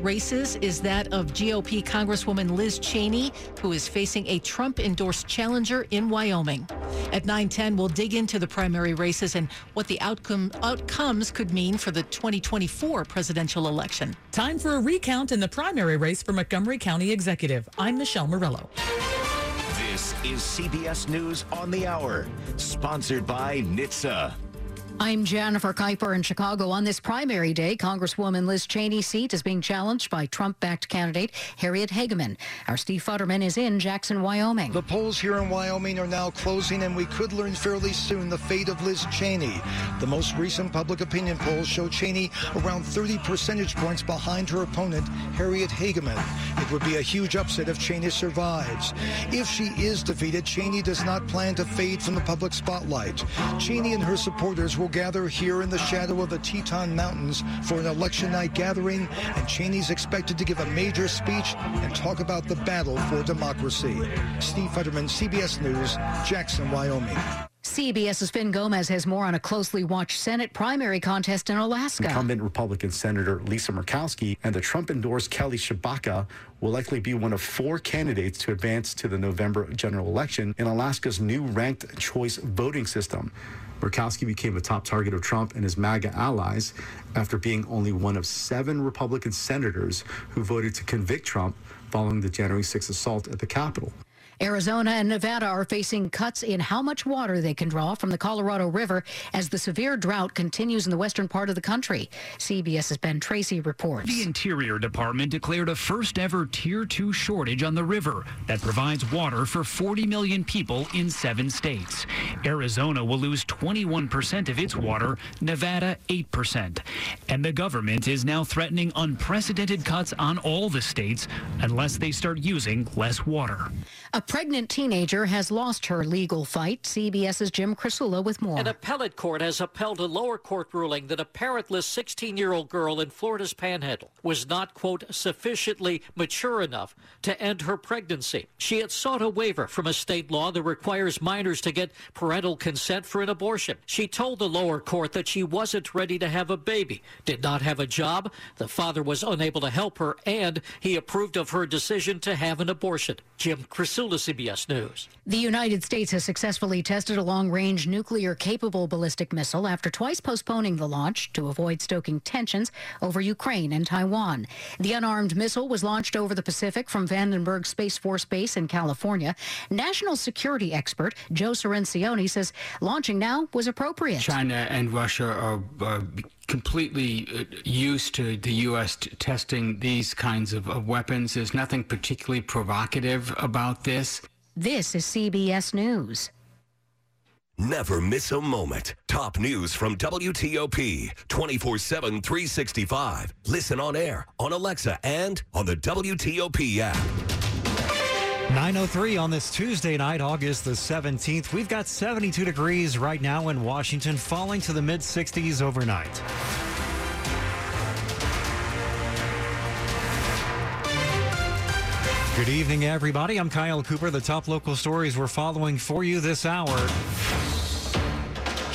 races is that of GOP Congresswoman Liz Cheney, who is facing a Trump endorsed challenger in Wyoming. At 9:10, we'll dig into the primary races and what the outcome outcomes could mean for the 2024 presidential election. Time for a recount in the primary race for Montgomery County Executive. I'm Michelle Murillo. This is CBS News on the Hour, sponsored by NHTSA. I'm Jennifer Keiper in Chicago. On this primary day, Congresswoman Liz Cheney's seat is being challenged by Trump backed candidate Harriet Hageman. Our Steve Futterman is in Jackson, Wyoming. The polls here in Wyoming are now closing, and we could learn fairly soon the fate of Liz Cheney. The most recent public opinion polls show Cheney around 30 percentage points behind her opponent, Harriet Hageman. It would be a huge upset if Cheney survives. If she is defeated, Cheney does not plan to fade from the public spotlight. Cheney and her supporters will will gather here in the shadow of the Teton Mountains for an election night gathering, and Cheney's expected to give a major speech and talk about the battle for democracy. Steve Futterman, CBS News, Jackson, Wyoming. CBS's Finn Gomez has more on a closely watched Senate primary contest in Alaska. Incumbent Republican Senator Lisa Murkowski and the Trump endorsed Kelly Tshibaka will likely be one of four candidates to advance to the November general election in Alaska's new ranked choice voting system. Murkowski became a top target of Trump and his MAGA allies after being only one of seven Republican senators who voted to convict Trump following the January 6 assault at the Capitol. Arizona and Nevada are facing cuts in how much water they can draw from the Colorado River as the severe drought continues in the western part of the country. CBS's Ben Tracy reports. The Interior Department declared a first ever Tier 2 shortage on the river that provides water for 40 million people in seven states. Arizona will lose 21% of its water, Nevada 8%. And the government is now threatening unprecedented cuts on all the states unless they start using less water. A pregnant teenager has lost her legal fight. CBS's Jim Krasula with more. An appellate court has upheld a lower court ruling that a parentless 16 year old girl in Florida's panhandle was not, quote, sufficiently mature enough to end her pregnancy. She had sought a waiver from a state law that requires minors to get parental consent for an abortion. She told the lower court that she wasn't ready to have a baby, did not have a job, the father was unable to help her, and he approved of her decision to have an abortion. Jim Krasula CBS News. The United States has successfully tested a long range nuclear capable ballistic missile after twice postponing the launch to avoid stoking tensions over Ukraine and Taiwan. The unarmed missile was launched over the Pacific from Vandenberg Space Force Base in California. National security expert Joe Cirincione says launching now was appropriate. China and Russia are, are completely uh, used to the U.S. testing these kinds of, of weapons. There's nothing particularly provocative about this. This is CBS News. Never miss a moment. Top news from WTOP 24 7, 365. Listen on air, on Alexa, and on the WTOP app. 903 on this Tuesday night, August the 17th. We've got 72 degrees right now in Washington, falling to the mid 60s overnight. Good evening, everybody. I'm Kyle Cooper. The top local stories we're following for you this hour.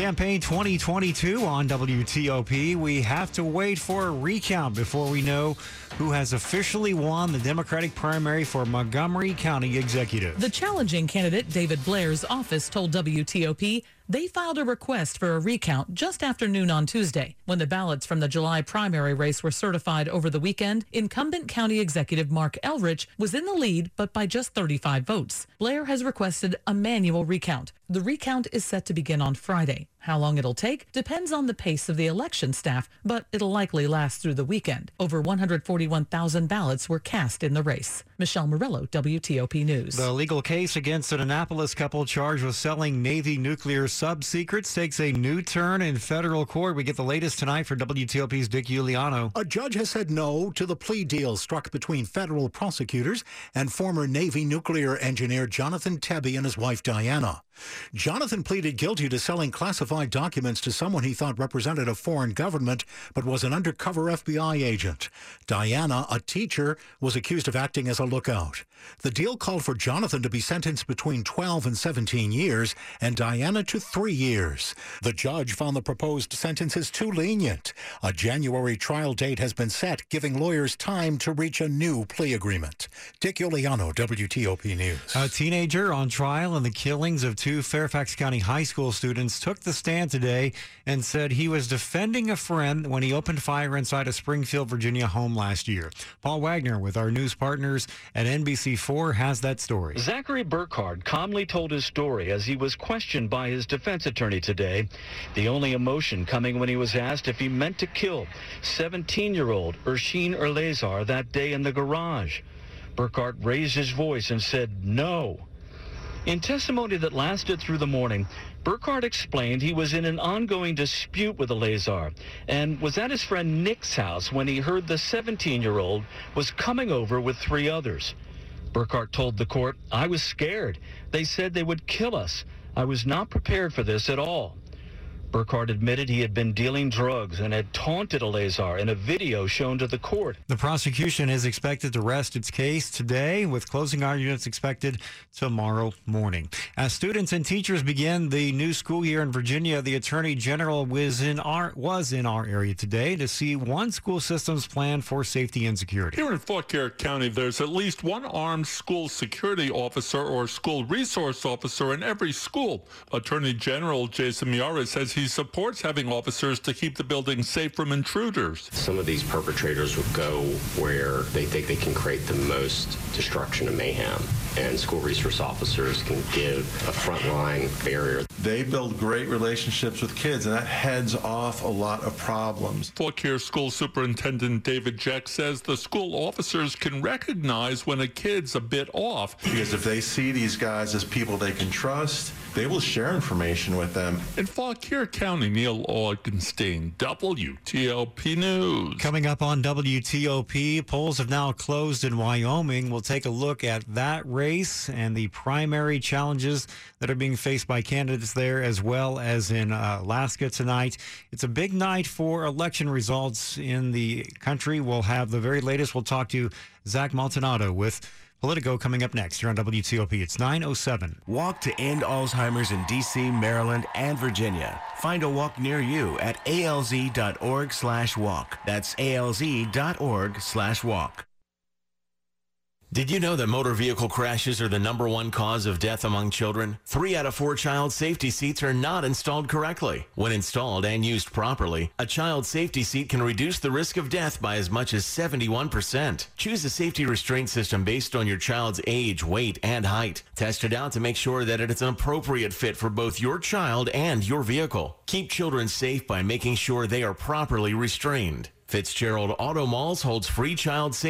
Campaign 2022 on WTOP. We have to wait for a recount before we know who has officially won the Democratic primary for Montgomery County Executive. The challenging candidate, David Blair's office, told WTOP they filed a request for a recount just after noon on Tuesday. When the ballots from the July primary race were certified over the weekend, incumbent county executive Marc Elrich was in the lead, but by just 35 votes. Blair has requested a manual recount. The recount is set to begin on Friday. How long it'll take depends on the pace of the election staff, but it'll likely last through the weekend. Over 141,000 ballots were cast in the race. Michelle Murillo, WTOP News. The legal case against an Annapolis couple charged with selling Navy nuclear sub secrets takes a new turn in federal court. We get the latest tonight for WTOP's Dick Uliano. A judge has said no to the plea deal struck between federal prosecutors and former Navy nuclear engineer Jonathan Toebbe and his wife Diana. Jonathan pleaded guilty to selling classified documents to someone he thought represented a foreign government, but was an undercover FBI agent. Diana, a teacher, was accused of acting as a lookout. The deal called for Jonathan to be sentenced between 12 and 17 years and Diana to three years. The judge found the proposed sentences too lenient. A January trial date has been set, giving lawyers time to reach a new plea agreement. Dick Uliano, WTOP News. A teenager on trial in the killings of two Fairfax County high school students took the stand today and said he was defending a friend when he opened fire inside a Springfield, Virginia home last year. Paul Wagner with our news partners at NBC4 has that story. Zachary Burkhardt calmly told his story as he was questioned by his defense attorney today. The only emotion coming when he was asked if he meant to kill 17-year-old Ursheen Urlazar that day in the garage. Burkhardt raised his voice and said no. In testimony that lasted through the morning, Burkhardt explained he was in an ongoing dispute with Eleazar and was at his friend Nick's house when he heard the 17-year-old was coming over with three others. Burkhardt told the court, I was scared. They said they would kill us. I was not prepared for this at all. Burkhardt admitted he had been dealing drugs and had taunted Eleazar in a video shown to the court. The prosecution is expected to rest its case today, with closing arguments expected tomorrow morning. As students and teachers begin the new school year in Virginia, the Attorney General was in our was in our area today to see one school system's plan for safety and security. Here in Fauquier County, there's at least one armed school security officer or school resource officer in every school. Attorney General Jason Miyares says he supports having officers to keep the building safe from intruders. Some of these perpetrators would go where they think they can create the most destruction and mayhem, and school resource officers can give a frontline barrier. They build great relationships with kids, and that heads off a lot of problems. Fauquier School Superintendent David Jack says the school officers can recognize when a kid's a bit off. Because if they see these guys as people they can trust, they will share information with them. In Fauquier County, Neil Augenstein, WTOP News. Coming up on WTOP, polls have now closed in Wyoming. We'll take a look at that race and the primary challenges that are being faced by candidates there, as well as in uh, Alaska tonight. It's a big night for election results in the country. We'll have the very latest. We'll talk to Zach Montellaro with Politico coming up next here on WTOP. It's 907. Walk to end Alzheimer's in D.C., Maryland, and Virginia. Find a walk near you at alz.org slash walk. That's alz.org slash walk. Did you know that motor vehicle crashes are the number one cause of death among children? Three out of four child safety seats are not installed correctly. When installed and used properly, a child safety seat can reduce the risk of death by as much as 71%. Choose a safety restraint system based on your child's age, weight, and height. Test it out to make sure that it is an appropriate fit for both your child and your vehicle. Keep children safe by making sure they are properly restrained. Fitzgerald Auto Malls holds free child safety.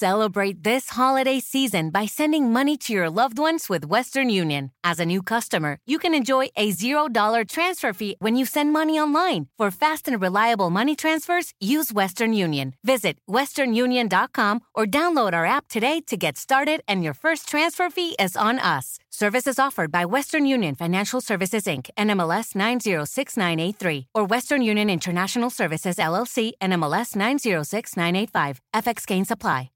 Celebrate this holiday season by sending money to your loved ones with Western Union. As a new customer, you can enjoy a $0 transfer fee when you send money online. For fast and reliable money transfers, use Western Union. Visit westernunion.com or download our app today to get started, and your first transfer fee is on us. Services offered by Western Union Financial Services Inc., NMLS 906983, or Western Union International Services LLC, NMLS 906985. FX gain supply.